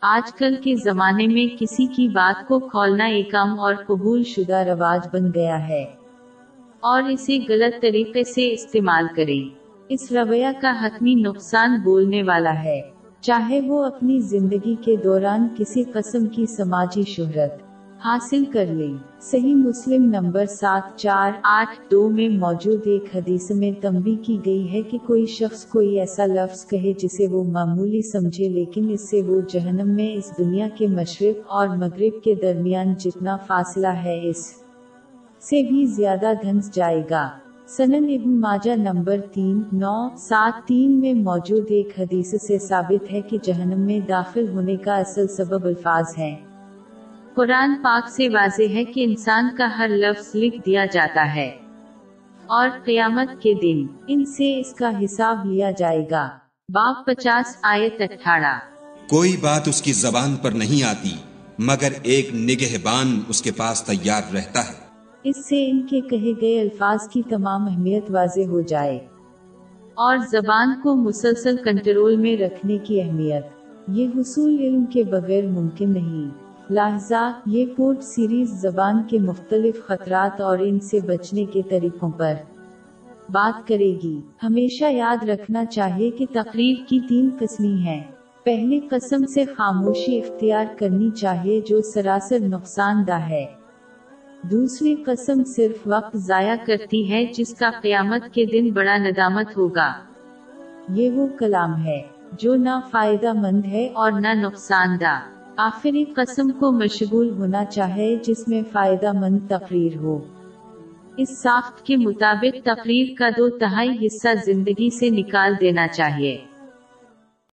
آج کل کے زمانے میں کسی کی بات کو کھولنا ایک عام اور قبول شدہ رواج بن گیا ہے۔ اور اسے غلط طریقے سے استعمال کریں۔ اس رویہ کا حتمی نقصان بولنے والا ہے۔ چاہے وہ اپنی زندگی کے دوران کسی قسم کی سماجی شہرت حاصل کر لیں۔ صحیح مسلم نمبر سات چار آٹھ دو میں موجود ایک حدیث میں تنبی کی گئی ہے کہ کوئی شخص کوئی ایسا لفظ کہے جسے وہ معمولی سمجھے، لیکن اس سے وہ جہنم میں، اس دنیا کے مشرق اور مغرب کے درمیان جتنا فاصلہ ہے، اس سے بھی زیادہ دھنس جائے گا۔ سنن ابن ماجہ نمبر تین، نو، سات، تین میں موجود ایک حدیث سے ثابت ہے کہ جہنم میں داخل ہونے کا اصل سبب الفاظ ہے قرآن پاک سے واضح ہے کہ انسان کا ہر لفظ لکھ دیا جاتا ہے۔ اور قیامت کے دن ان سے اس کا حساب لیا جائے گا۔ باپ پچاس آیت اٹھارہ۔ کوئی بات اس کی زبان پر نہیں آتی مگر ایک نگہبان اس کے پاس تیار رہتا ہے۔ اس سے ان کے کہے گئے الفاظ کی تمام اہمیت واضح ہو جائے۔ اور زبان کو مسلسل کنٹرول میں رکھنے کی اہمیت۔ یہ حصول علم کے بغیر ممکن نہیں۔ لہذا، یہ پورٹ سیریز زبان کے مختلف خطرات اور ان سے بچنے کے طریقوں پر بات کرے گی۔ ہمیشہ یاد رکھنا چاہیے کہ تقریر کی تین قسمی ہیں۔ پہلی قسم سے خاموشی اختیار کرنی چاہیے جو سراسر نقصان دہ ہے۔ دوسری قسم صرف وقت ضائع کرتی ہے جس کا قیامت کے دن بڑا ندامت ہوگا۔ یہ وہ کلام ہے جو نہ فائدہ مند ہے اور نہ نقصان دہ۔ آخری قسم کو مشغول ہونا چاہے جس میں فائدہ مند تقریر ہو۔ اس ساخت کے مطابق تقریر کا دو تہائی حصہ زندگی سے نکال دینا چاہیے۔